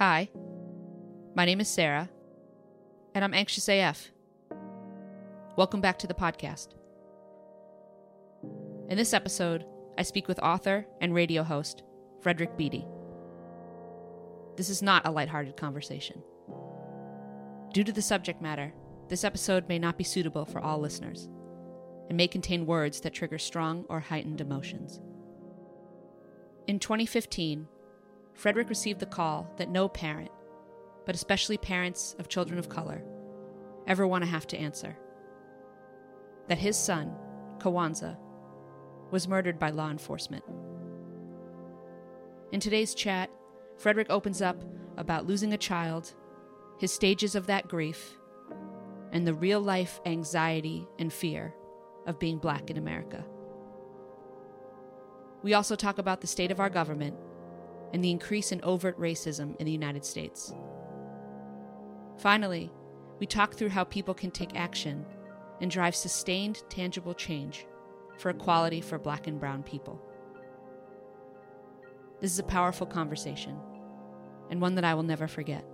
Hi, my name is Sarah, and I'm anxious AF. Welcome back to the podcast. In this episode, I speak with author and radio host Frederick Beatty. This is not a lighthearted conversation. Due to the subject matter, this episode may not be suitable for all listeners and may contain words that trigger strong or heightened emotions. In 2015, Frederick received the call that no parent, but especially parents of children of color, ever want to have to answer. That his son, Kawanza, was murdered by law enforcement. In today's chat, Frederick opens up about losing a child, his stages of that grief, and the real life anxiety and fear of being black in America. We also talk about the state of our government and the increase in overt racism in the United States. Finally, we talk through how people can take action and drive sustained, tangible change for equality for black and brown people. This is a powerful conversation, and one that I will never forget.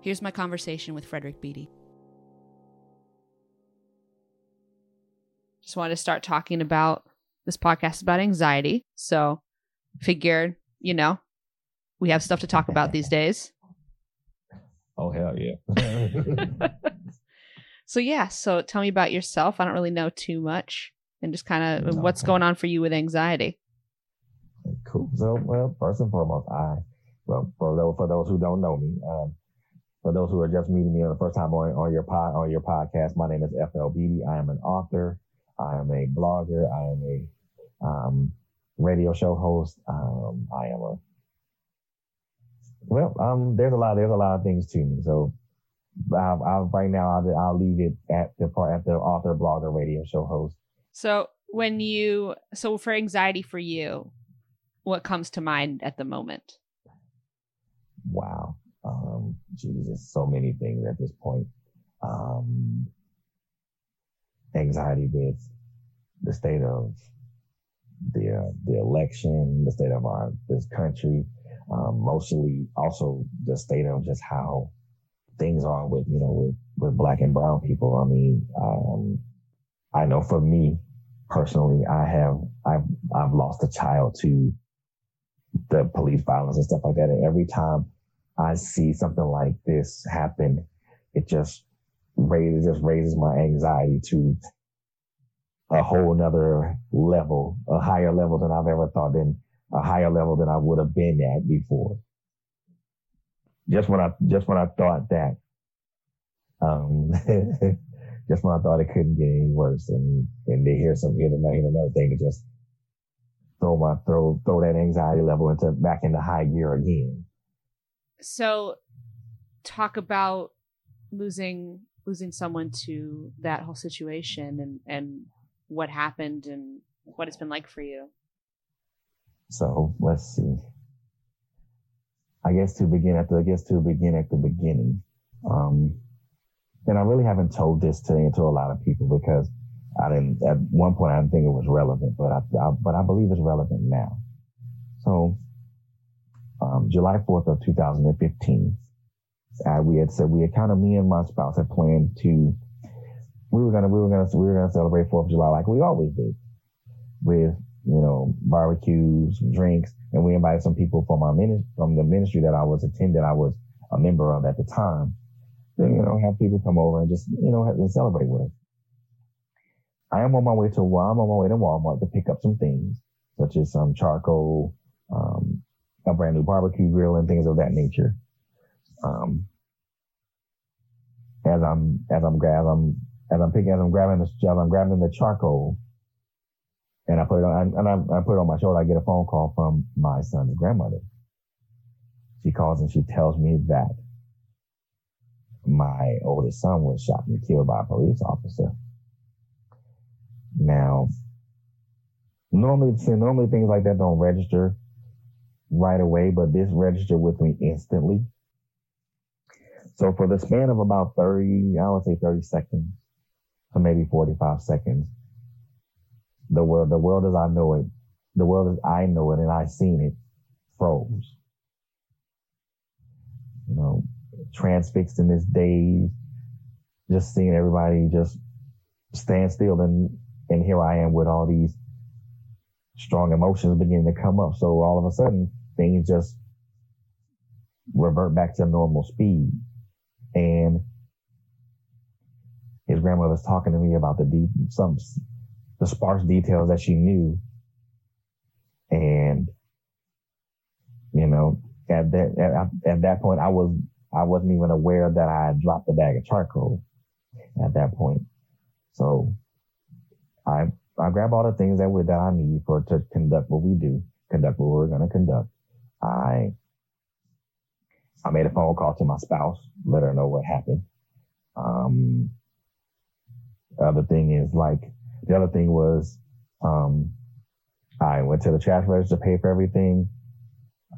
Here's my conversation with Frederick Beatty. Just wanted to start talking about this podcast about anxiety. So, figured, you know, we have stuff to talk about these days. Oh hell yeah. so yeah, so tell me about yourself. I don't really know too much and just kind of what's going on for you with anxiety. Cool. So well, first and foremost, I well for those for those who don't know me, um, for those who are just meeting me on the first time on, on your pod on your podcast, my name is FL Beatty. I am an author. I am a blogger. I am a um, radio show host. Um, I am a well, um, there's a lot, there's a lot of things to me. So, I'll, I'll right now, I'll, I'll leave it at the part at the author, blogger, radio show host. So, when you, so for anxiety for you, what comes to mind at the moment? Wow, um, Jesus, so many things at this point. Um, anxiety with the state of the uh, the election, the state of our this country, um, mostly also the state of just how things are with you know with with black and brown people. I mean, um, I know for me personally, I have I've I've lost a child to the police violence and stuff like that, and every time I see something like this happen, it just raises just raises my anxiety to a whole nother level, a higher level than I've ever thought than a higher level than I would have been at before. Just when I, just when I thought that, um, just when I thought it couldn't get any worse and, and to hear some, hear another, another thing to just throw my, throw, throw that anxiety level into back into high gear again. So talk about losing, losing someone to that whole situation and, and what happened and what it's been like for you. So let's see. I guess to begin at the, I guess to begin at the beginning. Um, and I really haven't told this to, to a lot of people because I didn't, at one point I didn't think it was relevant, but I, I but I believe it's relevant now. So, um, July 4th of 2015, uh, we had said, we had kind of, me and my spouse had planned to, we were gonna, we were gonna, we were gonna celebrate 4th of July like we always did with you know, barbecues, drinks, and we invited some people from our ministry, from the ministry that I was attending, I was a member of at the time. Then, you know, have people come over and just, you know, have, and celebrate with us. I am on my way to, well, I'm on my way to Walmart to pick up some things, such as some charcoal, um, a brand new barbecue grill and things of that nature. Um, as I'm, as I'm, as I'm, as I'm picking, as I'm grabbing the, as I'm grabbing the charcoal, and I put it on, and I, I put it on my shoulder. I get a phone call from my son's grandmother. She calls and she tells me that my oldest son was shot and killed by a police officer. Now, normally, see, normally things like that don't register right away, but this registered with me instantly. So for the span of about 30, I would say 30 seconds, or maybe 45 seconds, the world, the world as I know it, the world as I know it and I seen it froze. you know, transfixed in this daze, just seeing everybody just stand still and and here I am with all these strong emotions beginning to come up. So all of a sudden things just revert back to normal speed. And his grandmother was talking to me about the deep, some, the sparse details that she knew. And, you know, at that, at, at that point, I was, I wasn't even aware that I had dropped the bag of charcoal at that point. So I, I grab all the things that we, that I need for to conduct what we do, conduct what we're going to conduct. I, I made a phone call to my spouse, let her know what happened. Um, the other thing is like, the other thing was, um, I went to the trash register to pay for everything.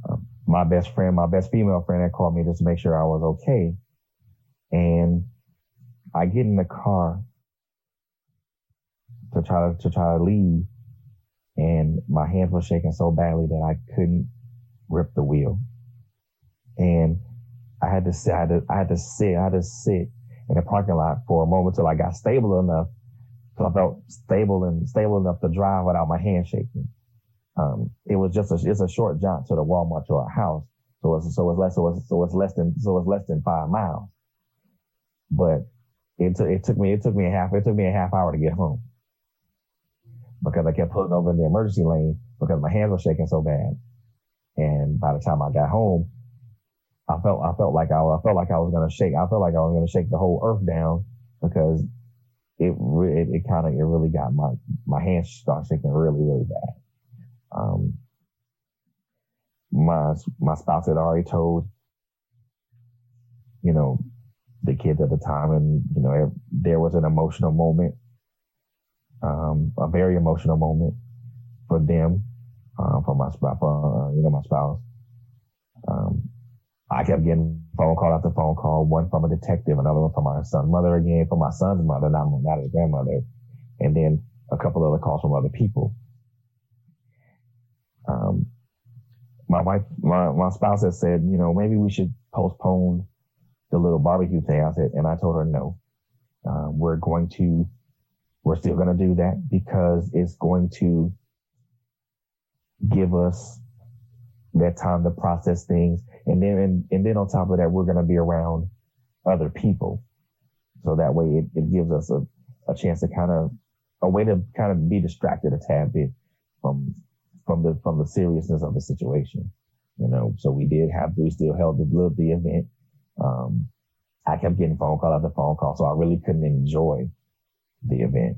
Uh, my best friend, my best female friend had called me just to make sure I was okay. And I get in the car to try to, to try to leave and my hands were shaking so badly that I couldn't grip the wheel. And I had to sit, I had to, I had to sit, I had to sit in the parking lot for a moment till I got stable enough, till I felt stable and stable enough to drive without my hand shaking. Um, it was just a, it's a short jaunt to the Walmart to our house. So it's, so it's less, so it's, so it's less than, so it's less than five miles. But it took, it took me, it took me a half, it took me a half hour to get home because I kept pulling over in the emergency lane because my hands were shaking so bad. And by the time I got home, I felt I felt like I, I felt like I was gonna shake. I felt like I was gonna shake the whole earth down because it it, it kind of it really got my my hands start shaking really really bad. Um, my my spouse had already told you know the kids at the time, and you know there was an emotional moment, um, a very emotional moment for them, uh, for my for uh, you know my spouse. Um, I kept getting phone call after phone call, one from a detective, another one from my son's mother again, from my son's mother, not, not his grandmother, and then a couple other calls from other people. Um, my wife, my, my spouse had said, you know, maybe we should postpone the little barbecue thing. I said, and I told her no. Uh, we're going to, we're still going to do that because it's going to give us that time to process things. And then, and, and then on top of that, we're going to be around other people. So that way it, it gives us a, a chance to kind of, a way to kind of be distracted a tad bit from, from the, from the seriousness of the situation. You know, so we did have, we still held the, the event. Um, I kept getting phone call after phone call, so I really couldn't enjoy the event.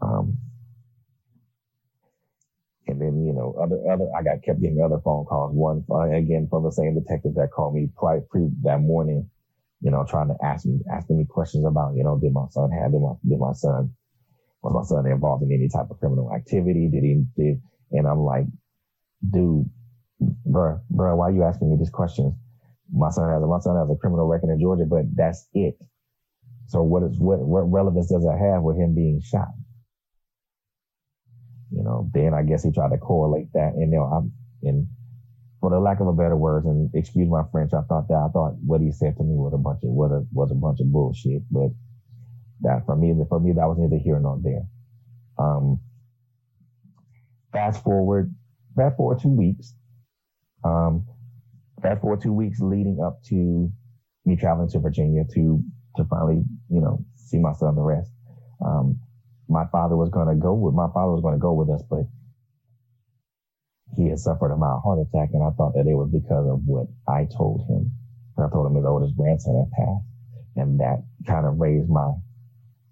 Um, and then, you know, other, other, I got kept getting other phone calls. One, uh, again, from the same detective that called me pre that morning, you know, trying to ask me, asking me questions about, you know, did my son have, did my, did my son, was my son involved in any type of criminal activity? Did he, did, and I'm like, dude, bro, bro, why are you asking me these questions? My son has a, my son has a criminal record in Georgia, but that's it. So what is, what, what relevance does it have with him being shot? You know, then I guess he tried to correlate that. And you know, I'm in for the lack of a better words, and excuse my French, I thought that I thought what he said to me was a bunch of was a was a bunch of bullshit. But that for me, for me, that was neither here nor there. Um, fast forward, fast forward two weeks. Um, fast forward two weeks leading up to me traveling to Virginia to to finally, you know, see my son arrest. Um, my father was going to go with, my father was going to go with us, but he had suffered a mild heart attack. And I thought that it was because of what I told him. I told him his oldest grandson had passed. And that kind of raised my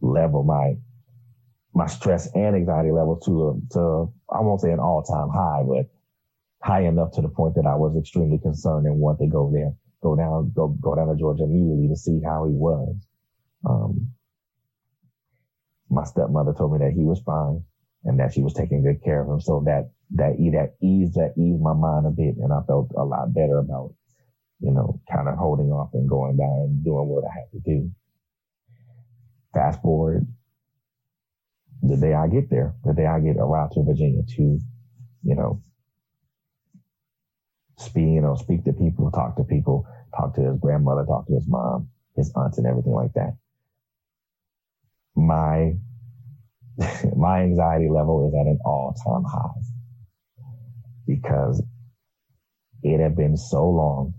level, my, my stress and anxiety level to, to, I won't say an all time high, but high enough to the point that I was extremely concerned and wanted to go there, go down, go, go down to Georgia immediately to see how he was. Um, my stepmother told me that he was fine and that she was taking good care of him. So that, that, that eased, that eased my mind a bit. And I felt a lot better about, you know, kind of holding off and going down and doing what I had to do. Fast forward the day I get there, the day I get arrived to Virginia to, you know, speak, you know, speak to people, talk to people, talk to his grandmother, talk to his mom, his aunts and everything like that. My, my anxiety level is at an all time high because it had been so long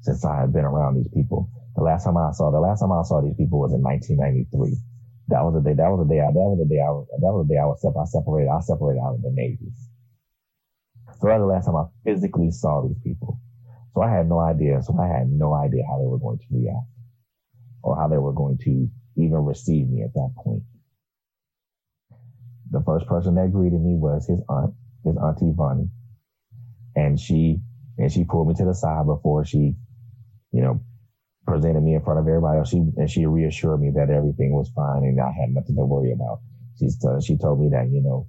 since I had been around these people. The last time I saw, the last time I saw these people was in 1993. That was the day, that was the day, I, that was the day I, that was the day I was, I separated, I separated out of the Navy. So that was the last time I physically saw these people. So I had no idea. So I had no idea how they were going to react or how they were going to even receive me at that point. The first person that greeted me was his aunt, his auntie Vonnie. And she, and she pulled me to the side before she, you know, presented me in front of everybody else. She, and she reassured me that everything was fine and I had nothing to worry about. She, uh, she told me that, you know,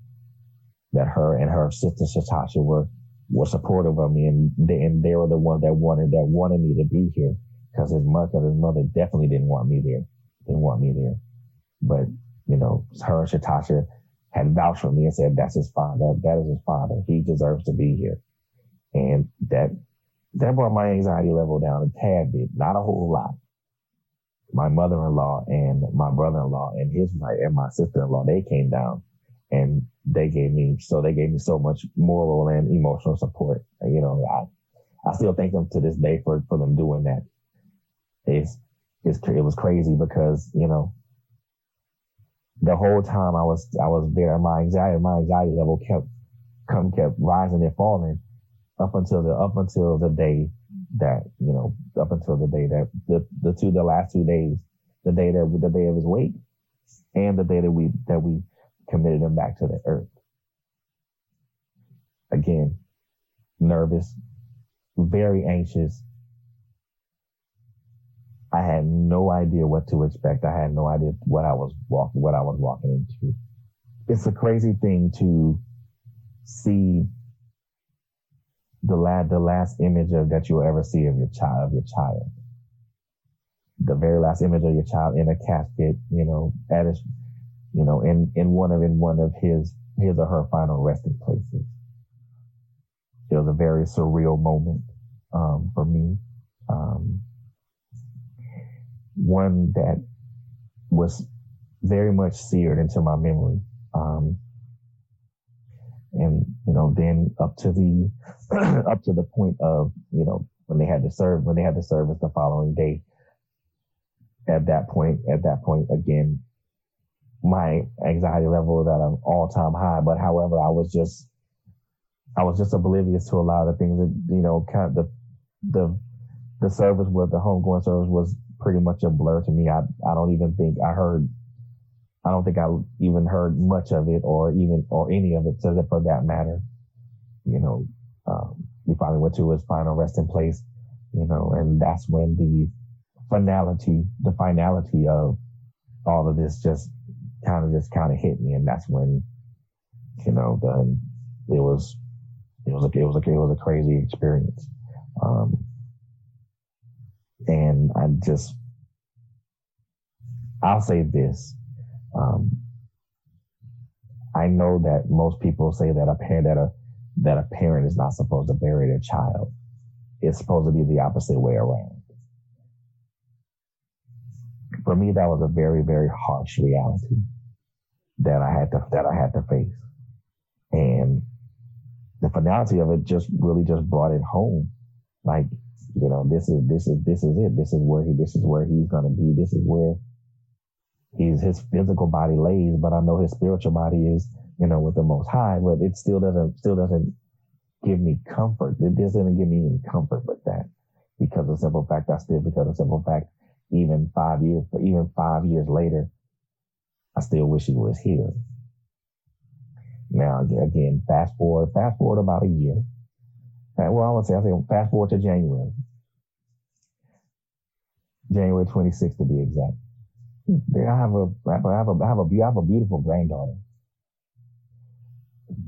that her and her sister Shatasha were were supportive of me, and they, and they were the ones that wanted that wanted me to be here because his mother his mother definitely didn't want me there, didn't want me there, but you know her Shatasha had vouched for me and said that's his father, that, that is his father, he deserves to be here, and that that brought my anxiety level down a tad bit, not a whole lot. My mother-in-law and my brother-in-law and his wife and my sister-in-law, they came down and they gave me so they gave me so much moral and emotional support. You know, I I still thank them to this day for for them doing that. It's it's it was crazy because you know the whole time I was I was there, my anxiety my anxiety level kept come kept rising and falling up until the up until the day that you know up until the day that the the two the last two days the day that the day of his wake and the day that we that we committed him back to the earth. Again, nervous, very anxious. I had no idea what to expect. I had no idea what I was walking, what I was walking into. It's a crazy thing to see the last, the last image of that you'll ever see of your child, of your child. The very last image of your child in a casket, you know, at his you know, in, in one of, in one of his, his or her final resting places. It was a very surreal moment, um, for me. Um, one that was very much seared into my memory. Um, and, you know, then up to the, up to the point of, you know, when they had to serve, when they had to service the following day, at that point, at that point, again, my anxiety level was at an all time high. But however, I was just, I was just oblivious to a lot of things that, you know, kind of the, the, the service with the homegoing service was pretty much a blur to me. I, I don't even think I heard, I don't think I even heard much of it or even, or any of it, so that for that matter, you know, um, we finally went to his final resting place, you know, and that's when the finality, the finality of all of this just kind of just kind of hit me, and that's when you know the it was it was a, it was a, it was a crazy experience. Um, and I just I'll say this. Um, I know that most people say that a parent that a that a parent is not supposed to bury their child. It's supposed to be the opposite way around. For me, that was a very, very harsh reality that I had to that I had to face. And the finality of it just really just brought it home. Like, you know, this is this is this is it. This is where he this is where he's gonna be. This is where he's his physical body lays, but I know his spiritual body is, you know, with the most high, but it still doesn't still doesn't give me comfort. It doesn't give me any comfort with that. Because of the simple fact I still because of the simple fact even five years even five years later, I still wish he was here. Now, again, fast forward, fast forward about a year. Well, I would say, I say fast forward to January. January 26th to be exact. Hmm. There, I have a, I have a, I have a, I have a beautiful granddaughter.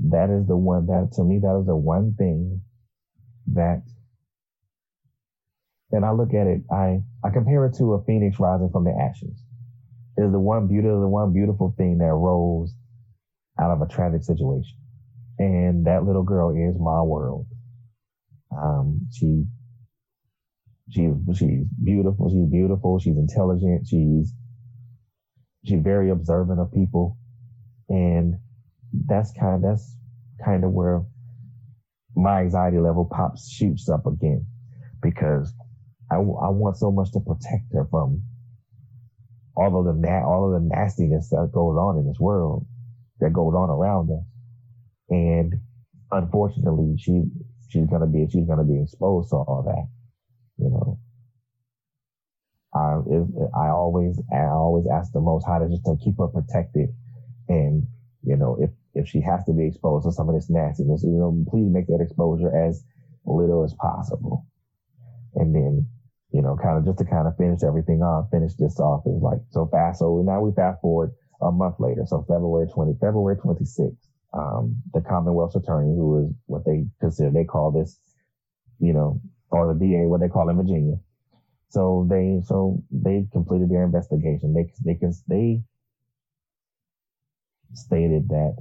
That is the one that, to me, that is the one thing that, and I look at it, I, I compare it to a phoenix rising from the ashes is the one beautiful, the one beautiful thing that rose out of a tragic situation. And that little girl is my world. Um, she she's she's beautiful. She's beautiful. She's intelligent. She's she's very observant of people, and that's kind that's kind of where my anxiety level pops shoots up again because I, I want so much to protect her from all of the na- all of the nastiness that goes on in this world that goes on around us and unfortunately she she's gonna be she's gonna be exposed to all that you know I I always I always ask the Most High to just to keep her protected, and you know if if she has to be exposed to some of this nastiness, you know, please make that exposure as little as possible. And then, you know, kind of just to kind of finish everything off, finish this off is like so fast. So now we fast forward a month later. So February 20, February 26th, um, the Commonwealth's attorney, who is what they consider, they call this, you know, or the DA, what they call in Virginia. So they, so they completed their investigation. They, they they stated that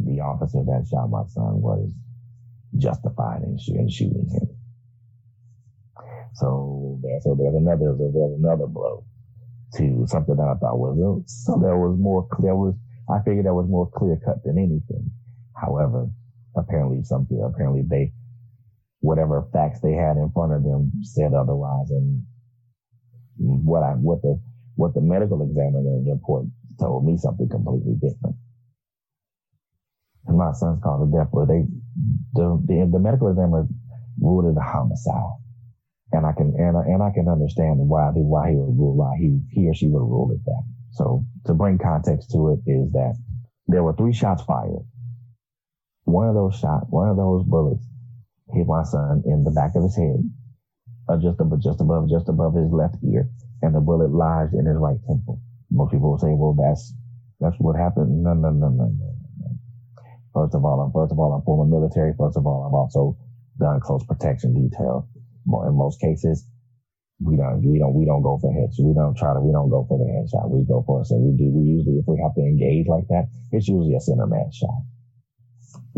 the officer that shot my son was justified in, in shooting him. So so there's another, there's another blow to something that I thought was something that was more clear. Was I figured that was more clear cut than anything. However, apparently something, apparently they, whatever facts they had in front of them said otherwise. And what I, what the, what the medical examiner report told me something completely different and my son's called of death, but they, the, the, the medical examiner ruled it a homicide. And I can, and, and I can understand why, why he would rule, why he, he or she would rule it that. So to bring context to it is that there were three shots fired. One of those shots, one of those bullets hit my son in the back of his head, uh, just above, just above, just above his left ear, and the bullet lodged in his right temple. Most people will say, well, that's, that's what happened. No, no, no, no, no. First of all, I'm first of all I'm former military. First of all, I'm also done close protection detail. In most cases, we don't we don't we don't go for hits. We don't try to we don't go for the headshot. We go for it. So we do we usually if we have to engage like that, it's usually a center man shot.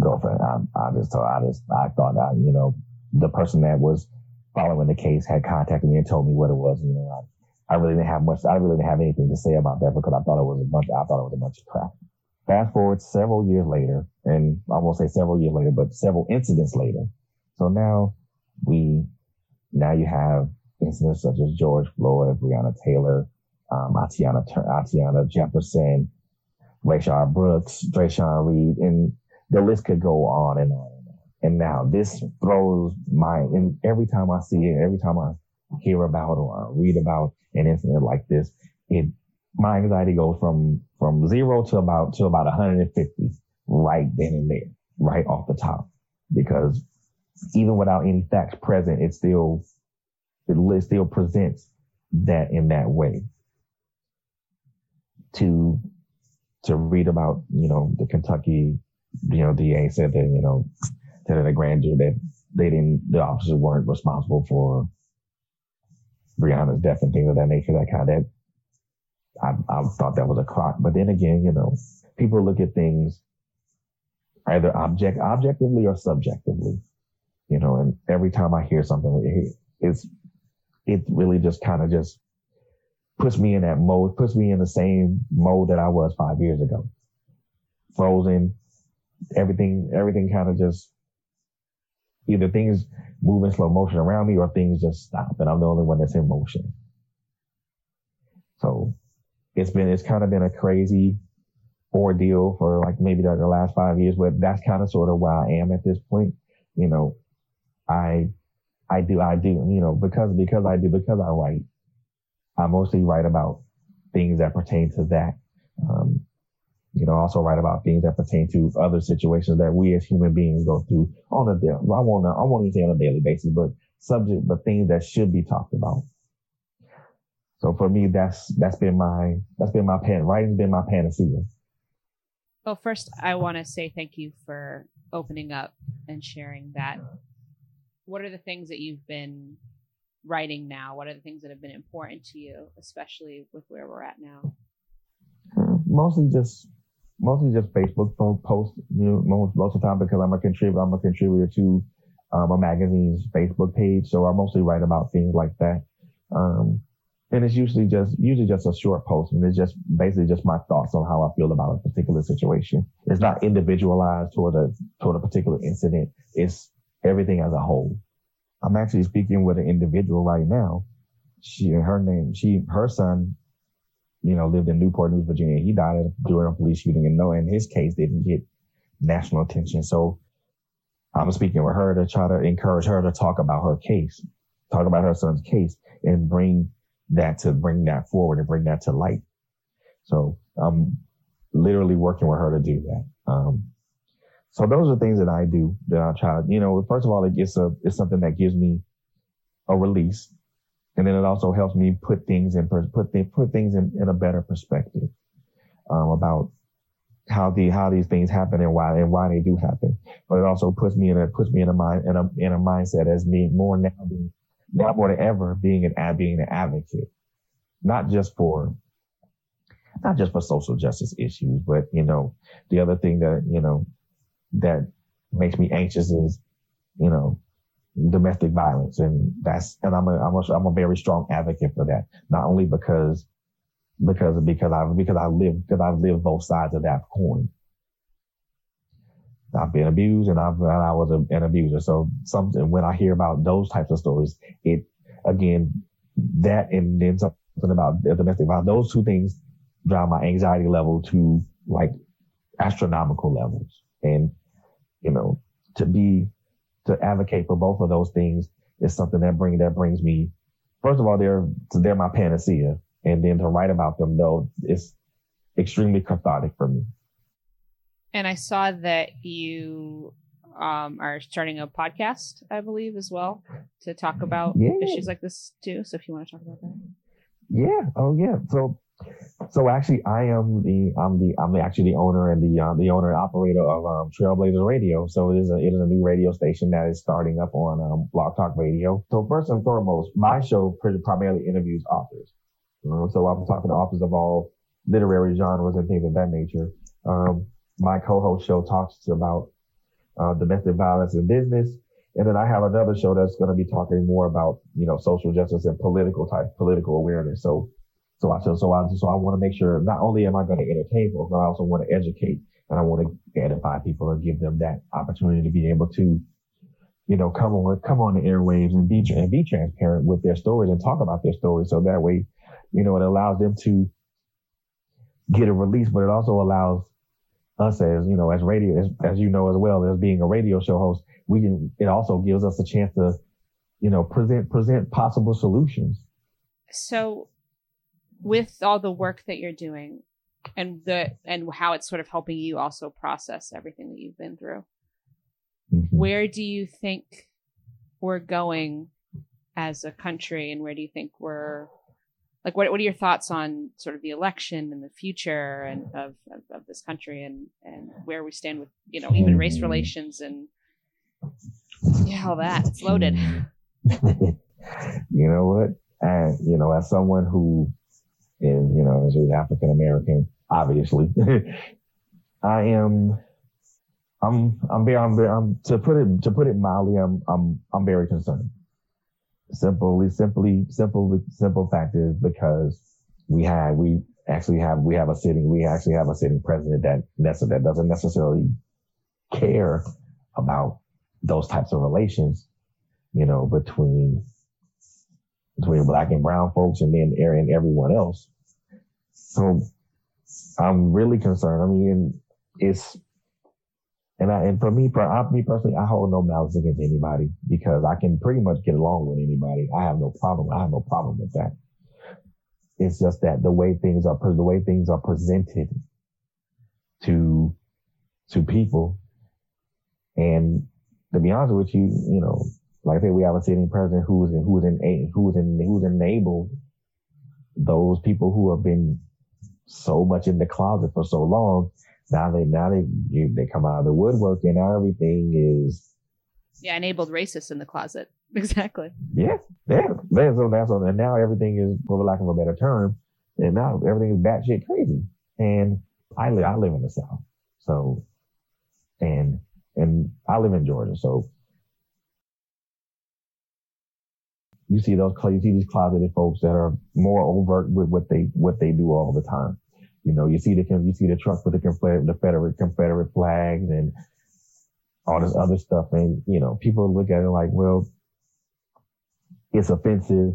It. I, I just told I just I thought I you know the person that was following the case had contacted me and told me what it was. You know I, I really didn't have much. I really didn't have anything to say about that because I thought it was a bunch. I thought it was a bunch of crap. Fast forward several years later, and I won't say several years later, but several incidents later. So now we, now you have incidents such as George Floyd, Breonna Taylor, um, Atiana, Atiana Jefferson, Rayshard Brooks, Dreasjon Reed, and the list could go on and on and on. And now this throws my, and every time I see it, every time I hear about or I read about an incident like this, it my anxiety goes from from zero to about to about 150 right then and there, right off the top, because even without any facts present, it still it still presents that in that way. To to read about you know the Kentucky you know DA said that you know that a grand jury that they didn't the officers weren't responsible for Breonna's death and things of that nature. That kind of I, I thought that was a crock. But then again, you know, people look at things either object objectively or subjectively. You know, and every time I hear something, it's it really just kind of just puts me in that mode, puts me in the same mode that I was five years ago. Frozen, everything, everything kind of just either things move in slow motion around me or things just stop, and I'm the only one that's in motion. So it's been it's kind of been a crazy ordeal for like maybe the, the last five years, but that's kind of sort of where I am at this point. You know, I I do I do you know because because I do because I write, I mostly write about things that pertain to that. Um, you know, also write about things that pertain to other situations that we as human beings go through on a daily. I want to I won't even say on a daily basis, but subject, but things that should be talked about. So for me, that's that's been my that's been my pen. Writing's been my panacea. Well, first, I want to say thank you for opening up and sharing that. What are the things that you've been writing now? What are the things that have been important to you, especially with where we're at now? Mostly just mostly just Facebook posts. You know, most most of the time because I'm a contributor. I'm a contributor to um, a magazine's Facebook page. So I mostly write about things like that. Um, and it's usually just usually just a short post, and it's just basically just my thoughts on how I feel about a particular situation. It's not individualized toward a toward a particular incident. It's everything as a whole. I'm actually speaking with an individual right now. She her name she her son, you know, lived in Newport News, Virginia. He died during a police shooting, and no, in his case didn't get national attention. So I'm speaking with her to try to encourage her to talk about her case, talk about her son's case, and bring that to bring that forward and bring that to light. So I'm literally working with her to do that. Um, so those are the things that I do that I try. You know, first of all, it gets a it's something that gives me a release, and then it also helps me put things in put th- put things in, in a better perspective um, about how the how these things happen and why and why they do happen. But it also puts me in a puts me in a mind in a in a mindset as me more now being now more than ever being an being an advocate, not just for not just for social justice issues, but you know, the other thing that you know that makes me anxious is, you know, domestic violence, and that's and I'm a I'm a I'm a very strong advocate for that. Not only because because because I because I live because I've lived both sides of that coin. I've been abused and I've and I was a, an abuser. So something when I hear about those types of stories, it again that and then something about domestic violence. Those two things drive my anxiety level to like astronomical levels. And you know, to be to advocate for both of those things is something that bring that brings me. First of all, they're they're my panacea, and then to write about them though, it's extremely cathartic for me. And I saw that you um, are starting a podcast, I believe, as well, to talk about yeah. issues like this too. So if you want to talk about that. Yeah. Oh, yeah. So, so actually, I am the I'm the I'm actually the owner and the uh, the owner and operator of um, Trailblazers Radio. So it is a it is a new radio station that is starting up on um, Talk Radio. So first and foremost, my show primarily interviews authors. Uh, so I'm talking to authors of all literary genres and things of that nature. Um, my co-host show talks about uh, domestic violence in business. And then I have another show that's going to be talking more about, you know, social justice and political type, political awareness. So, so I, so, so I, so I want to make sure not only am I going to entertain folks, but I also want to educate and I want to edify people and give them that opportunity to be able to, you know, come on, come on the airwaves and be, and be transparent with their stories and talk about their stories. So that way, you know, it allows them to get a release, but it also allows us as you know as radio as, as you know as well as being a radio show host we can it also gives us a chance to you know present present possible solutions so with all the work that you're doing and the and how it's sort of helping you also process everything that you've been through. Mm-hmm. where do you think we're going as a country and where do you think we're like what what are your thoughts on sort of the election and the future and of, of, of this country and and where we stand with you know even race relations and yeah all that. It's loaded. You know what? And you know as someone who is you know as an african american obviously. I am i'm i'm very i'm, I'm to put it to put it mildly i'm i'm i'm very concerned. Simply, simply, simple, simple fact is because we have, we actually have, we have a sitting, we actually have a sitting president that, that doesn't necessarily care about those types of relations, you know, between, between black and brown folks and then and everyone else. So I'm really concerned. I mean, it's, and I, and for me, for I, me personally, I hold no malice against anybody because I can pretty much get along with anybody. I have no problem. I have no problem with that. It's just that the way things are, the way things are presented to, to people. And to be honest with you, you know, like I said, we have a sitting president who's in, who's in, who's in, who's enabled those people who have been so much in the closet for so long. Now they now they they come out of the woodwork and now everything is yeah enabled racists in the closet. Exactly. Yeah yeah. That's so that's and now everything is for lack of a better term and now everything is batshit crazy. And I live I live in the south so and and I live in Georgia so you see those you see these closeted folks that are more overt with what they what they do all the time. You know, you see the you see the truck with the Confederate the Confederate Confederate flags and all this other stuff, and you know, people look at it like, well, it's offensive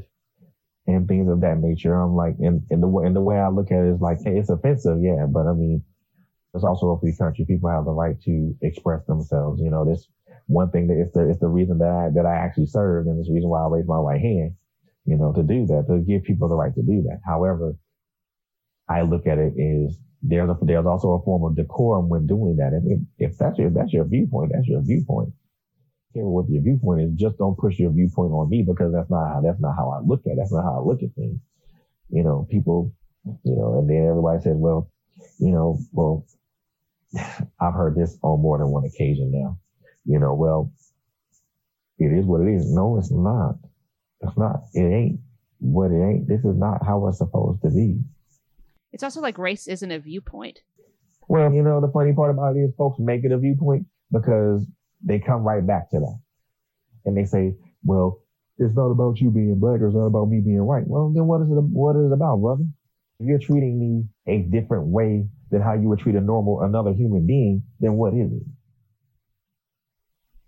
and things of that nature. I'm like, and, and the way and the way I look at it is like, hey, it's offensive, yeah, but I mean, it's also a free country. People have the right to express themselves. You know, this one thing that it's the it's the reason that I that I actually served, and it's the reason why I raised my right hand. You know, to do that, to give people the right to do that. However, I look at it is there's a, there's also a form of decorum when doing that. And if, if that's your, that's your viewpoint, that's your viewpoint. Care what your viewpoint is. Just don't push your viewpoint on me because that's not how, that's not how I look at it. That's not how I look at things. You know, people, you know, and then everybody says, well, you know, well, I've heard this on more than one occasion now. You know, well, it is what it is. No, it's not. It's not. It ain't what it ain't. This is not how it's supposed to be. It's also like race isn't a viewpoint. Well, you know, the funny part about it is folks make it a viewpoint because they come right back to that. And they say, well, it's not about you being black or it's not about me being white. Well, then what is it, what is it about, brother? If you're treating me a different way than how you would treat a normal, another human being, then what is it?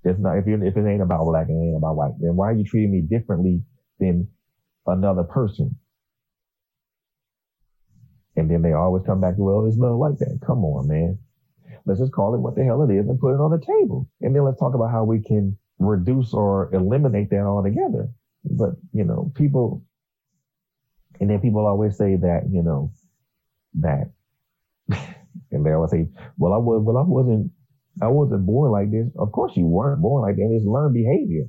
It's not, if you if it ain't about black and it ain't about white, then why are you treating me differently than another person? And then they always come back well, it's not like that. Come on, man. Let's just call it what the hell it is and put it on the table. And then let's talk about how we can reduce or eliminate that altogether. But, you know, people, and then people always say that, you know, that, and they always say, well, I was, well, I wasn't, I wasn't born like this. Of course you weren't born like that. It's learned behavior.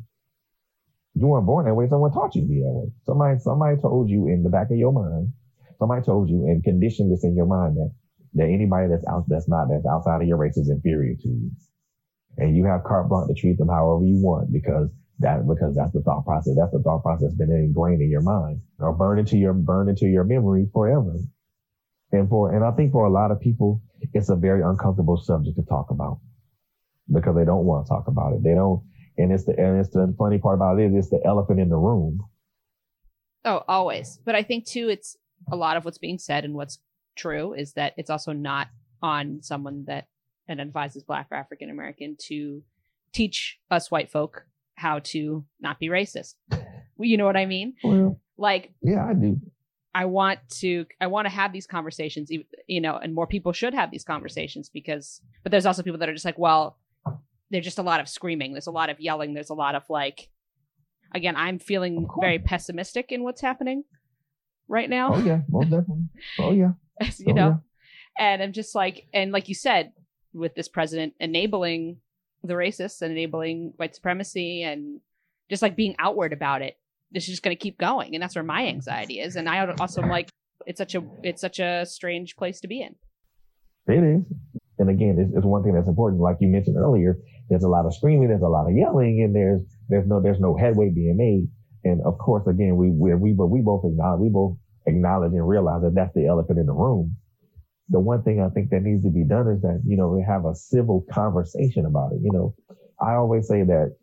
You weren't born that way. Someone taught you to be that way. Somebody, somebody told you in the back of your mind somebody told you and conditioned this in your mind that that anybody that's out that's not that's outside of your race is inferior to you, and you have carte blanche to treat them however you want because that because that's the thought process. That's the thought process been ingrained in your mind or burned into your burned into your memory forever. And for and I think for a lot of people, it's a very uncomfortable subject to talk about because they don't want to talk about it. They don't, and it's the and it's the funny part about it is it's the elephant in the room. Oh, always. But I think too, it's a lot of what's being said and what's true is that it's also not on someone that identifies as black or African American to teach us white folk how to not be racist. you know what I mean? Well, like, yeah, I do. I want to, I want to have these conversations, you know, and more people should have these conversations because, but there's also people that are just like, well, there's just a lot of screaming. There's a lot of yelling. There's a lot of like, again, I'm feeling very pessimistic in what's happening right now. Oh yeah, most definitely. Oh yeah. you oh, know, yeah. and I'm just like, and like you said, with this president enabling the racists and enabling white supremacy and just like being outward about it, this is just going to keep going, and that's where my anxiety is. And I also am like, it's such a it's such a strange place to be in. It is. And again, it's, it's, one thing that's important. Like you mentioned earlier, there's a lot of screaming, there's a lot of yelling, and there's there's no there's no headway being made. And of course, again, we, we, we, but we both acknowledge, we both acknowledge and realize that that's the elephant in the room. The one thing I think that needs to be done is that, you know, we have a civil conversation about it. You know, I always say that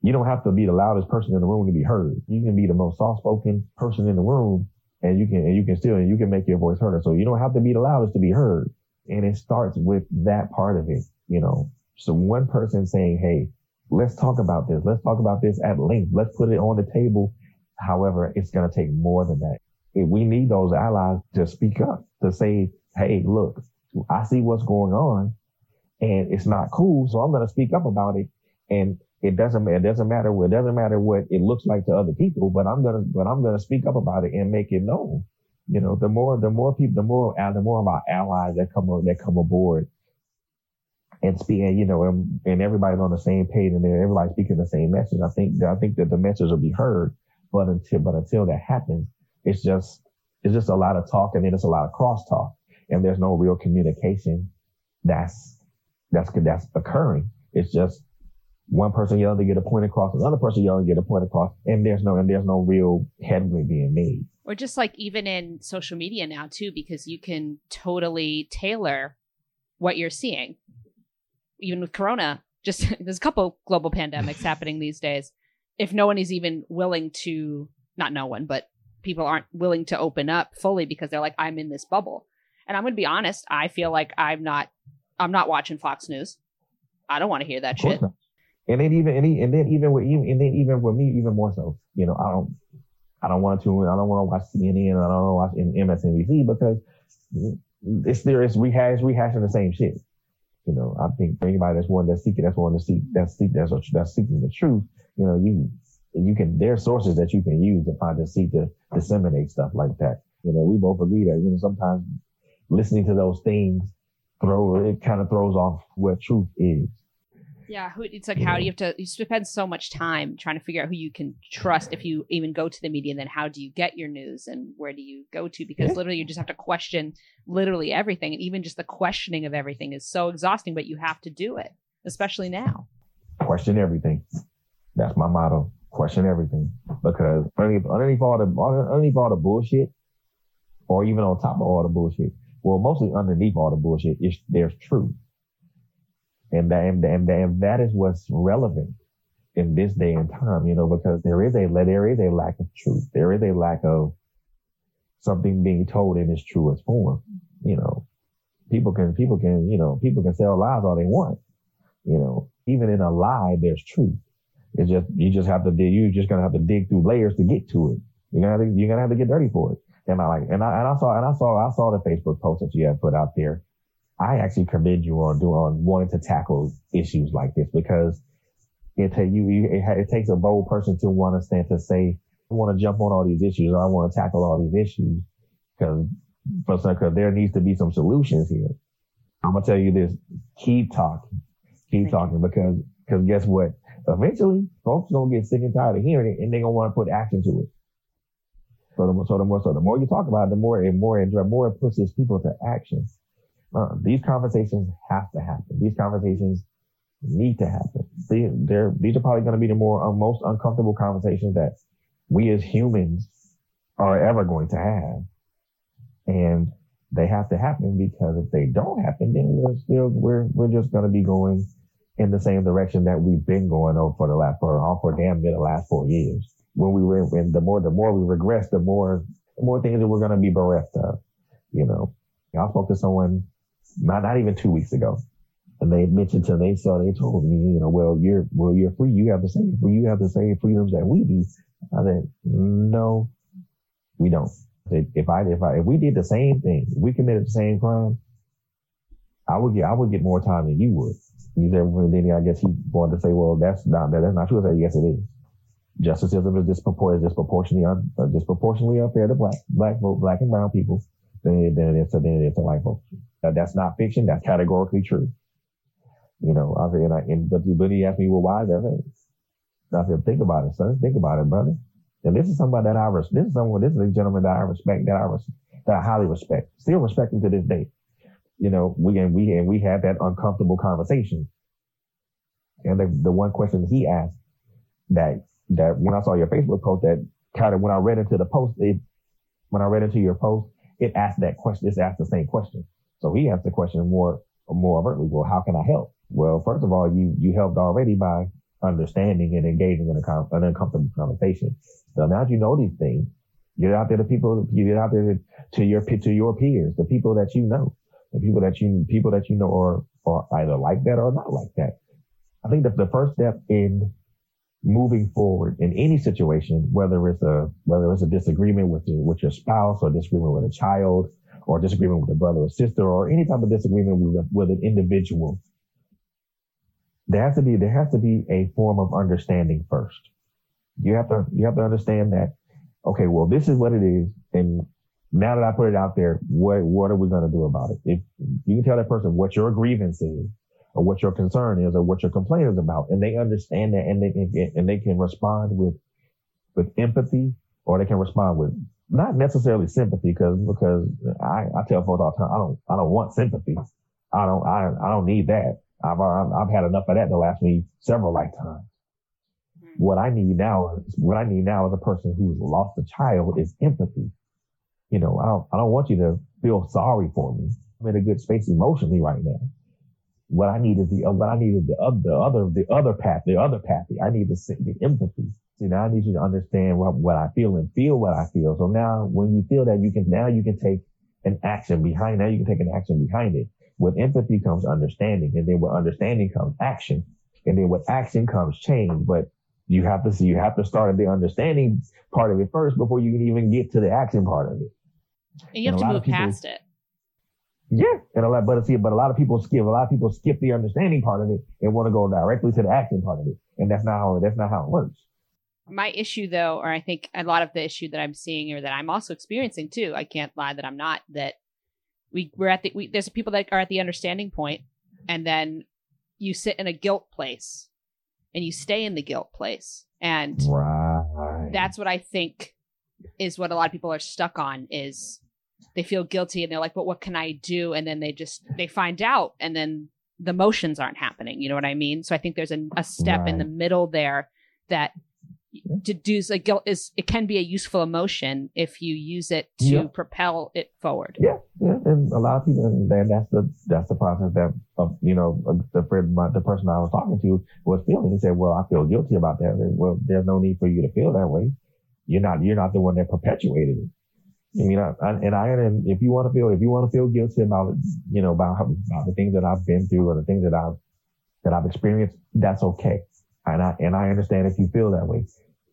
you don't have to be the loudest person in the room to be heard. You can be the most soft spoken person in the room and you can, and you can still, and you can make your voice heard. So you don't have to be the loudest to be heard. And it starts with that part of it, you know. So one person saying, Hey, let's talk about this. Let's talk about this at length. Let's put it on the table. However, it's going to take more than that. If We need those allies to speak up, to say, Hey, look, I see what's going on and it's not cool. So I'm going to speak up about it. And it doesn't, it doesn't matter what, it doesn't matter what it looks like to other people, but I'm going to, but I'm going to speak up about it and make it known. You know, the more, the more people, the more, the more of our allies that come, that come aboard and speaking, you know, and, and everybody's on the same page and everybody's speaking the same message. I think, I think that the message will be heard, but until, but until that happens, it's just, it's just a lot of talk and then it's a lot of crosstalk and there's no real communication that's, that's, that's occurring. It's just one person yelling to get a point across, another person yelling to get a point across, and there's no, and there's no real headway being made. Or just like even in social media now too, because you can totally tailor what you're seeing even with Corona, just there's a couple global pandemics happening these days. if no one is even willing to, not no one, but people aren't willing to open up fully because they're like, I'm in this bubble. And I'm going to be honest, I feel like I'm not, I'm not watching Fox News. I don't want to hear that shit. Not. And then even, and, and then even with, even, and then even with me, even more so, you know, I don't, I don't want to, I don't want to watch CNN. I don't want to watch MSNBC because it's there, it's rehash, rehashing the same shit. You know, I think for anybody that's one that's seeking, that's one to seek, that's seek, that's, that's seeking the truth. You know, you, you can, there are sources that you can use to find to seek to disseminate stuff like that. You know, we both agree that, you know, sometimes listening to those things throw, it kind of throws off what truth is. Yeah, it's like how do you have to? You spend so much time trying to figure out who you can trust if you even go to the media. And then how do you get your news and where do you go to? Because yeah. literally, you just have to question literally everything, and even just the questioning of everything is so exhausting. But you have to do it, especially now. Question everything. That's my motto. Question everything because underneath, underneath all the underneath all the bullshit, or even on top of all the bullshit, well, mostly underneath all the bullshit is there's truth. And that, and, and, and that is what's relevant in this day and time, you know, because there is a, there is a lack of truth. There is a lack of something being told in its truest form. You know, people can, people can, you know, people can sell lies all they want. You know, even in a lie, there's truth. It's just, you just have to you're just going to have to dig through layers to get to it. You're going to, you're going to have to get dirty for it. And I like, and I, and I saw, and I saw, I saw the Facebook post that you had put out there I actually commend you on doing on wanting to tackle issues like this because it take you, you it, it, takes a bold person to want to stand to say, I want to jump on all these issues. I want to tackle all these issues because because there needs to be some solutions here. I'm gonna tell you this: keep talking, keep talking because because guess what? Eventually, folks gonna get sick and tired of hearing it, and they're gonna want to put action to it. So the, so the more so the more you talk about it, the more and more and more it pushes people to action. Uh, these conversations have to happen. These conversations need to happen. They, they're, these are probably going to be the more uh, most uncomfortable conversations that we as humans are ever going to have. And they have to happen because if they don't happen, then we're still, we're, we're just going to be going in the same direction that we've been going over for the last, for for damn near the last four years. When we were, when the more, the more we regress, the more, the more things that we're going to be bereft of, you know. I spoke to someone not, not even two weeks ago. And they mentioned to me, so they told me, you know, well, you're, well, you're free. You have the same, you have the same freedoms that we do. I said, no, we don't. If I, if I, if we did the same thing, we committed the same crime, I would get, I would get more time than you would. He said, well, then I guess he wanted to say, well, that's not, that's not true. I said, yes, it is. System is disproportionately, disproportionately, un, uh, disproportionately unfair to black, black, black and brown people than, than it is a than it is to white folks. That, that's not fiction. That's categorically true. You know, I said, and, I, and but, he asked me, well, why is that? I said, think about it, son. Think about it, brother. And this is somebody that I respect. This is someone, this is a gentleman that I respect, that I, res- that I highly respect. Still respect him to this day. You know, we, and we, and we had that uncomfortable conversation. And the, the one question he asked that, that when I saw your Facebook post that kind of, when I read into the post, it, when I read into your post, it asked that question, it asked the same question. So he asked the question more, more overtly, well, how can I help? Well, first of all, you, you helped already by understanding and engaging in a, an uncomfortable conversation. So now that you know these things, You get out there to people, you get out there to your, to your peers, the people that you know, the people that you, people that you know are, are either like that or not like that. I think that the first step in moving forward in any situation, whether it's a, whether it's a disagreement with your, with your spouse or disagreement with a child or disagreement with a brother or sister or any type of disagreement with, with an individual, there has to be, there has to be a form of understanding first. You have to, you have to understand that, okay, well, this is what it is. And now that I put it out there, what, what are we going to do about it? If you can tell that person what your grievance is or what your concern is or what your complaint is about, and they understand that and they, and they can respond with, with empathy or they can respond with not necessarily sympathy because because I, I tell folks all the time I don't I don't want sympathy. I don't I I don't need that. I've I've had enough of that to last me several lifetimes. Mm-hmm. What I need now is what I need now as a person who's lost a child is empathy. You know, I don't I don't want you to feel sorry for me. I'm in a good space emotionally right now. What I need is the what I need is the other the other the other path the other path. I need the the empathy. See, now I need you to understand what, what I feel and feel what I feel. So now when you feel that you can, now you can take an action behind, now you can take an action behind it. With empathy comes understanding and then with understanding comes action. And then with action comes change. But you have to see, you have to start at the understanding part of it first before you can even get to the action part of it. And you have and to move people, past it. Yeah, and a lot, but see, but a lot of people skip. A lot of people skip the understanding part of it and want to go directly to the acting part of it, and that's not how that's not how it works. My issue, though, or I think a lot of the issue that I'm seeing, or that I'm also experiencing too, I can't lie that I'm not. That we we're at the we, there's people that are at the understanding point, and then you sit in a guilt place, and you stay in the guilt place, and right. that's what I think is what a lot of people are stuck on is they feel guilty and they're like, but what can I do? And then they just they find out and then the motions aren't happening. You know what I mean? So I think there's a, a step right. in the middle there that to do like guilt is it can be a useful emotion if you use it to yeah. propel it forward. Yeah, yeah, and a lot of people, and that's the that's the process that of you know uh, the friend, my, the person I was talking to was feeling. He said, "Well, I feel guilty about that." And, well, there's no need for you to feel that way. You're not you're not the one that perpetuated it. You know, and I, and if you want to feel, if you want to feel guilty about, you know, about, about the things that I've been through or the things that I've, that I've experienced, that's okay. And I, and I understand if you feel that way.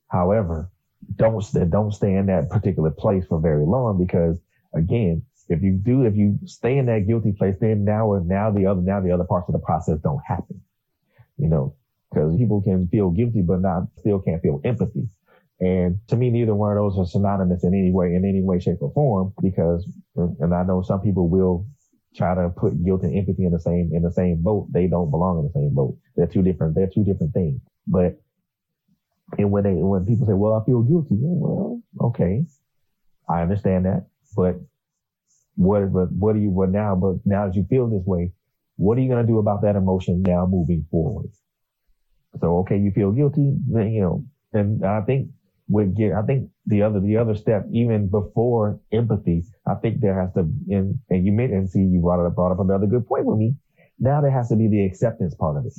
However, don't, don't stay in that particular place for very long because again, if you do, if you stay in that guilty place, then now, now the other, now the other parts of the process don't happen, you know, because people can feel guilty, but not still can't feel empathy. And to me, neither one of those are synonymous in any way, in any way, shape or form, because, and I know some people will try to put guilt and empathy in the same, in the same boat. They don't belong in the same boat. They're two different, they're two different things. But, and when they, when people say, well, I feel guilty, well, okay. I understand that, but what, but what do you, what now, but now that you feel this way, what are you going to do about that emotion now moving forward? So, okay, you feel guilty, then, you know, and I think would get, I think the other, the other step, even before empathy, I think there has to, and, and you made, and see, you brought up, brought up another good point with me. Now there has to be the acceptance part of it.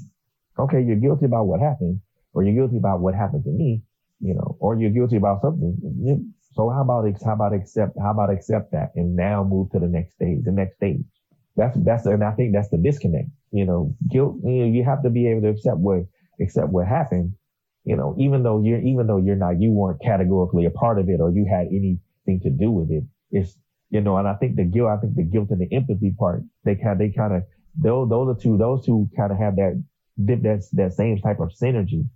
Okay. You're guilty about what happened or you're guilty about what happened to me, you know, or you're guilty about something. So how about, how about accept, how about accept that and now move to the next stage, the next stage? That's, that's, and I think that's the disconnect, you know, guilt, you know, you have to be able to accept what, accept what happened you know, even though you're, even though you're not, you weren't categorically a part of it or you had anything to do with it. It's, you know, and I think the guilt, I think the guilt and the empathy part, they kind, they kind of, those, those are two, those two kind of have that, that, that same type of synergy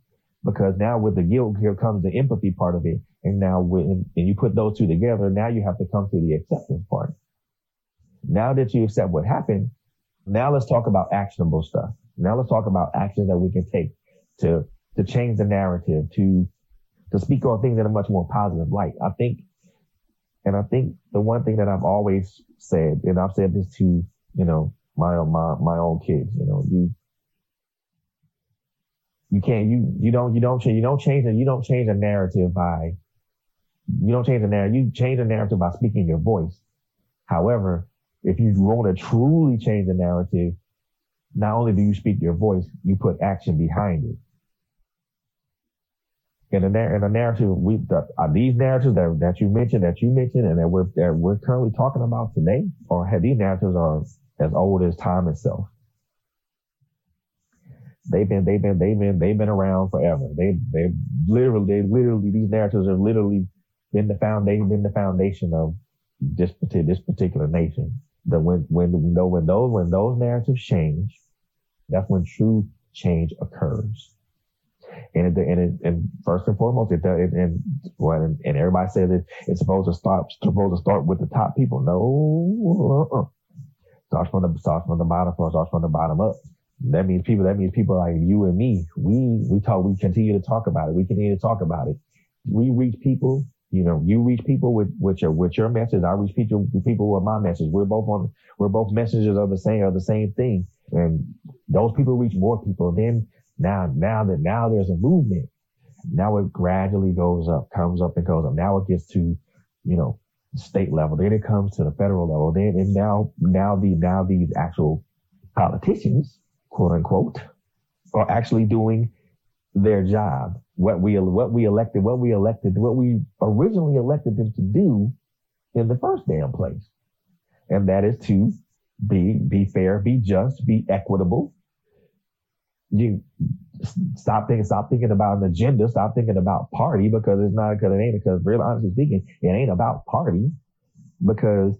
because now with the guilt, here comes the empathy part of it. And now when, and you put those two together, now you have to come to the acceptance part. Now that you accept what happened, now let's talk about actionable stuff. Now let's talk about actions that we can take to to change the narrative, to to speak on things in a much more positive light. I think, and I think the one thing that I've always said, and I've said this to you know my my my own kids, you know, you you can't you you don't you don't change you don't change you don't change a narrative by you don't change the narrative you change the narrative by speaking your voice. However, if you want to truly change the narrative, not only do you speak your voice, you put action behind it in a, in a narrative, we the, are these narratives that, that you mentioned, that you mentioned, and that we're that we're currently talking about today, or have these narratives are as old as time itself? They've been they've been they've been they've been around forever. They they literally they literally these narratives are literally been the foundation been the foundation of this particular this particular nation. That when when when those when those narratives change, that's when true change occurs. And and and first and foremost, it, and and, and everybody says it, it's supposed to start supposed to start with the top people. No, uh-uh. starts from the starts from the bottom, starts from the bottom up. That means people. That means people like you and me. We we talk. We continue to talk about it. We continue to talk about it. We reach people. You know, you reach people with with your with your message. I reach people people with my message. We're both on. We're both messengers of the same of the same thing. And those people reach more people. Then now, now that now there's a movement, now it gradually goes up, comes up and goes up. Now it gets to, you know, state level. Then it comes to the federal level. Then and now, now the now these actual politicians, quote unquote, are actually doing their job, what we what we elected, what we elected, what we originally elected them to do in the first damn place, and that is to be be fair, be just, be equitable. You stop thinking, stop thinking about an agenda, stop thinking about party because it's not because it ain't because really honestly speaking, it ain't about parties because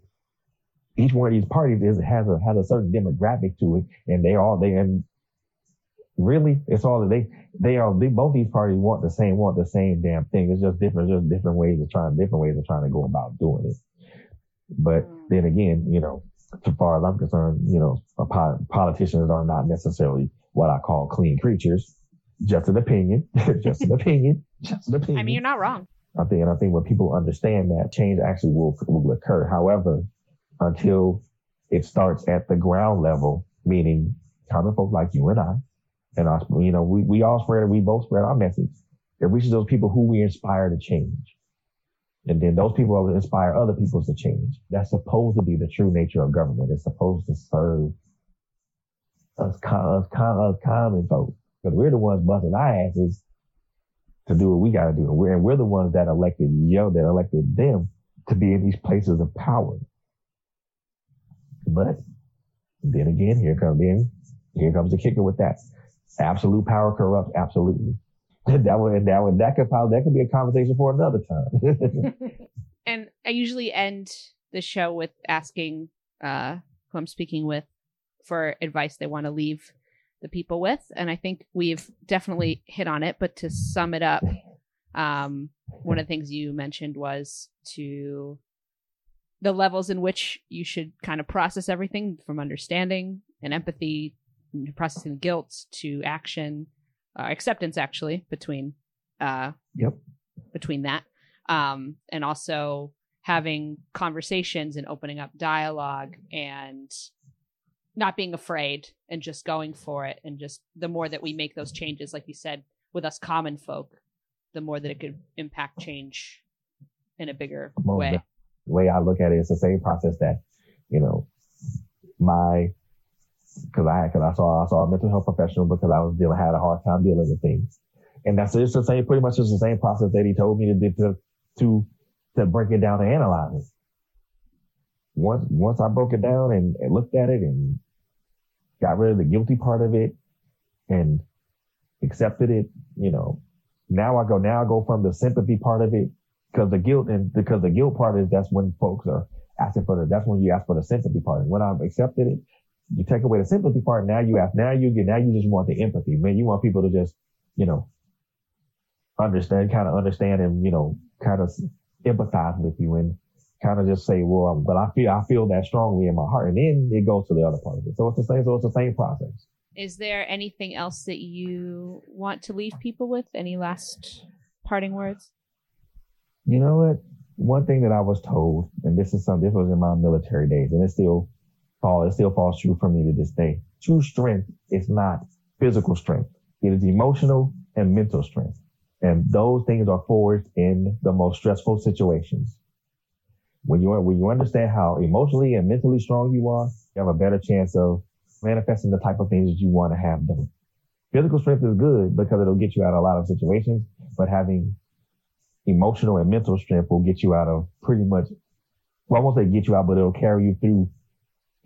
each one of these parties is has a has a certain demographic to it, and they all they and really it's all that they they are they both these parties want the same want the same damn thing. It's just different, just different ways of trying different ways of trying to go about doing it. But mm. then again, you know, as far as I'm concerned, you know, politicians are not necessarily what I call clean creatures. Just an opinion, just an opinion, just an opinion. I mean, you're not wrong. I think, and I think when people understand that change actually will will occur. However, until it starts at the ground level, meaning common folk like you and I, and us, you know, we, we all spread, we both spread our message. It reaches those people who we inspire to change. And then those people will inspire other people to change. That's supposed to be the true nature of government. It's supposed to serve us, us, us common folks. Because we're the ones busting our asses to do what we got to do. And we're, and we're the ones that elected yo, that elected them to be in these places of power. But then again, here comes in, here comes the kicker with that. Absolute power corrupts absolutely. that would that would that could probably that could be a conversation for another time. and I usually end the show with asking uh, who I'm speaking with for advice they want to leave the people with, and I think we've definitely hit on it. But to sum it up, um, one of the things you mentioned was to the levels in which you should kind of process everything from understanding and empathy, processing guilt to action uh, acceptance actually between uh yep between that um and also having conversations and opening up dialogue and not being afraid and just going for it. And just the more that we make those changes like you said with us common folk the more that it could impact change in a bigger way. the way i look at it it's the same process that you know my because I because I saw I saw a mental health professional because I was dealing had a hard time dealing with things, and that's it's the same pretty much just the same process that he told me to do to to to break it down and analyze it. Once once I broke it down and, and looked at it and got rid of the guilty part of it and accepted it, you know, now I go now I go from the sympathy part of it because the guilt and because the guilt part is that's when folks are asking for the that's when you ask for the sympathy part. And when I've accepted it, you take away the sympathy part. Now you ask now you get, now you just want the empathy. Man, you want people to just, you know, understand, kind of understand and, you know, kind of empathize with you and kind of just say, well, but I feel, I feel that strongly in my heart. And then it goes to the other part of it. So it's the same, so it's the same process. Is there anything else that you want to leave people with? Any last parting words? You know what? One thing that I was told, and this is something, this was in my military days, and it's still fall, it still falls true for me to this day. True strength is not physical strength. It is emotional and mental strength. And those things are forged in the most stressful situations. When you, when you understand how emotionally and mentally strong you are, you have a better chance of manifesting the type of things that you want to have done. Physical strength is good because it'll get you out of a lot of situations, but having emotional and mental strength will get you out of pretty much, well, I won't say get you out, but it'll carry you through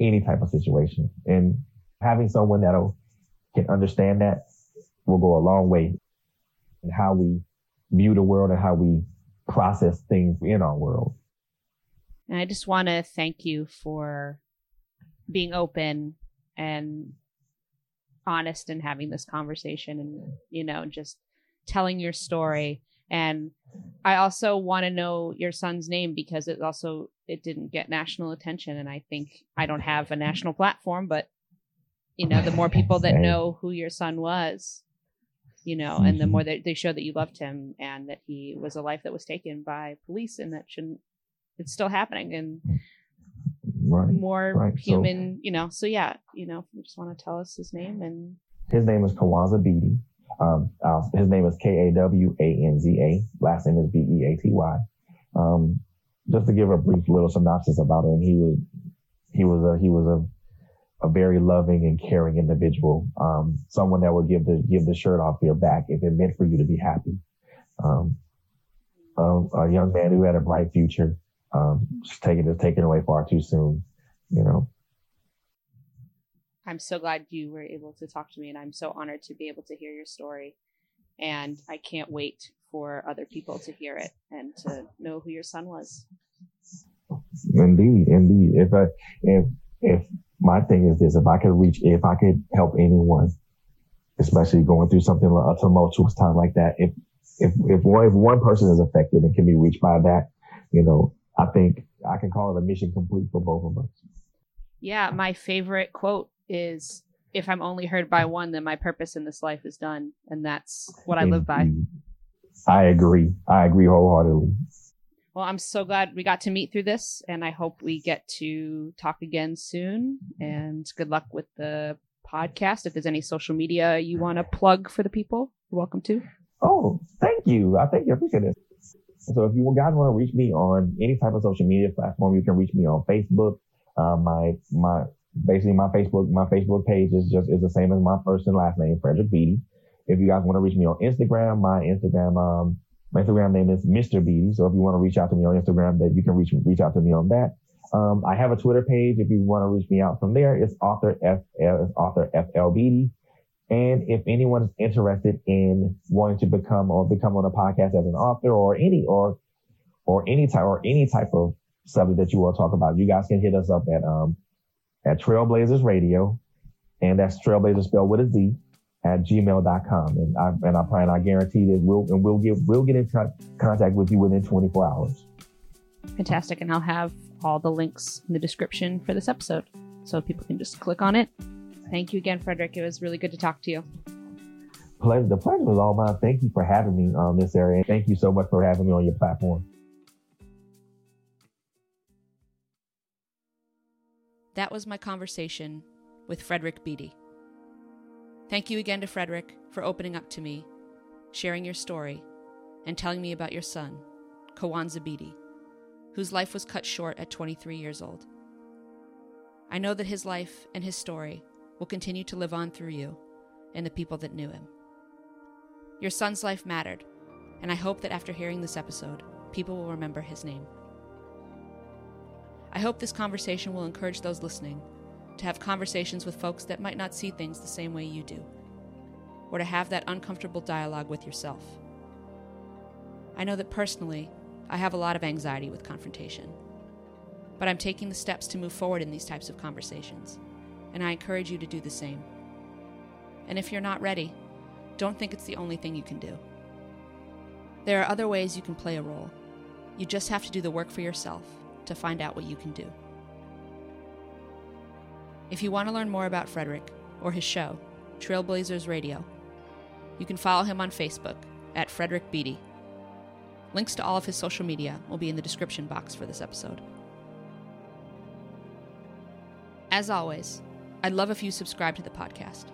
any type of situation. And having someone that'll can understand that will go a long way in how we view the world and how we process things in our world. And I just want to thank you for being open and honest and having this conversation and, you know, just telling your story. And I also want to know your son's name because it also it didn't get national attention and i think i don't have a national platform but you know the more people that know who your son was you know and the mm-hmm. more that they show that you loved him and that he was a life that was taken by police and that shouldn't it's still happening and right, more right. human so, you know so yeah you know you just want to tell us his name and his name is Kawanza Beaty. Um, uh, his name is K A W A N Z A. Last name is B E A T Y. Um, just to give a brief little synopsis about him, he was he was a he was a a very loving and caring individual, um, someone that would give the give the shirt off your back if it meant for you to be happy. Um, um, a young man who had a bright future, um, just taken just taken away far too soon, you know. I'm so glad you were able to talk to me, and I'm so honored to be able to hear your story. And I can't wait for other people to hear it and to know who your son was. Indeed, indeed. If I, if if my thing is this, if I could reach, if I could help anyone, especially going through something like a tumultuous time like that, if if if one if one person is affected and can be reached by that, you know, I think I can call it a mission complete for both of us. Yeah, my favorite quote is if I'm only heard by one, then my purpose in this life is done. And that's what I live by. I agree. I agree wholeheartedly. Well, I'm so glad we got to meet through this, and I hope we get to talk again soon. And good luck with the podcast. If there's any social media you want to plug for the people, you're welcome to. Oh, thank you. I thank you. I appreciate it. So if you guys want to reach me on any type of social media platform, you can reach me on Facebook. Uh, my my basically my Facebook my Facebook page is just is the same as my first and last name, Frederick Beaty. If you guys want to reach me on Instagram, my Instagram um my Instagram name is Mr. Beaty. So if you want to reach out to me on Instagram, that you can reach reach out to me on that. Um, I have a Twitter page. If you want to reach me out from there, it's author F it's author FL Beaty. And if anyone is interested in wanting to become or become on a podcast as an author or any or or any type or any type of subject that you want to talk about, you guys can hit us up at um at Trailblazers Radio, and that's Trailblazers spelled with a Z at gmail.com. And I and I plan I guarantee that we'll and we'll get we'll get in contact with you within 24 hours. Fantastic, and I'll have all the links in the description for this episode, so people can just click on it. Thank you again, Frederick. It was really good to talk to you. Pleasure. The pleasure was all mine. Thank you for having me on this area. Thank you so much for having me on your platform. That was my conversation with Frederick Beaty. Thank you again to Frederick for opening up to me, sharing your story, and telling me about your son, Kawanza Beaty, whose life was cut short at 23 years old. I know that his life and his story will continue to live on through you and the people that knew him. Your son's life mattered, and I hope that after hearing this episode, people will remember his name. I hope this conversation will encourage those listening to have conversations with folks that might not see things the same way you do, or to have that uncomfortable dialogue with yourself. I know that personally, I have a lot of anxiety with confrontation, but I'm taking the steps to move forward in these types of conversations, and I encourage you to do the same. And if you're not ready, don't think it's the only thing you can do. There are other ways you can play a role. You just have to do the work for yourself to find out what you can do. If you want to learn more about Frederick or his show, Trailblazers Radio, you can follow him on Facebook at Frederick Beaty. Links to all of his social media will be in the description box for this episode. As always, I'd love if you subscribe to the podcast.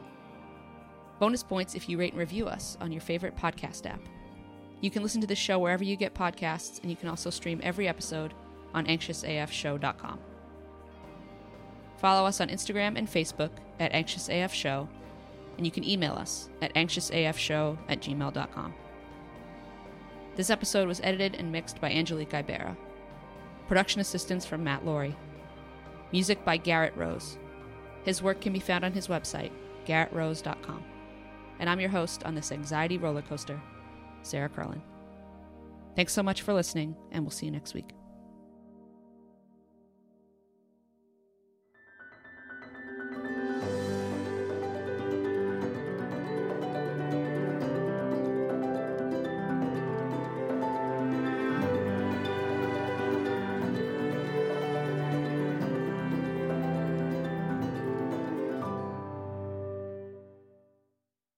Bonus points if you rate and review us on your favorite podcast app. You can listen to the show wherever you get podcasts, and you can also stream every episode on anxiousafshow.com. Follow us on Instagram and Facebook at anxiousafshow, and you can email us at anxiousafshow at gmail.com. This episode was edited and mixed by Angelique Ibera. Production assistance from Matt Laurie. Music by Garrett Rose. His work can be found on his website, garrettrose.com. And I'm your host on this anxiety roller coaster, Sarah Carlin. Thanks so much for listening, and we'll see you next week.